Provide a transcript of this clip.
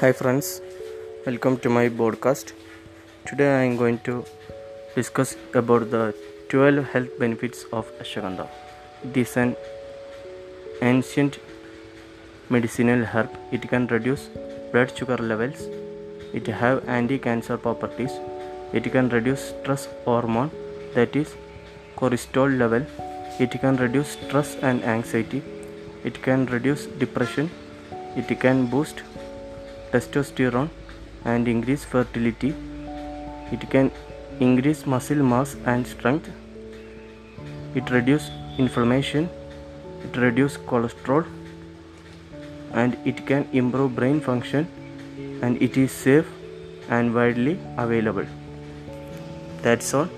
Hi friends, welcome to my podcast. Today I am going to discuss about the 12 health benefits of ashwagandha. It is an ancient medicinal herb. It can reduce blood sugar levels. It have anti-cancer properties. It can reduce stress hormone that is cortisol level. It can reduce stress and anxiety. It can reduce depression. It can boost testosterone and increase fertility. It can increase muscle mass and strength. It reduce inflammation. It reduce cholesterol and it can improve brain function and it is safe and widely available. That's all.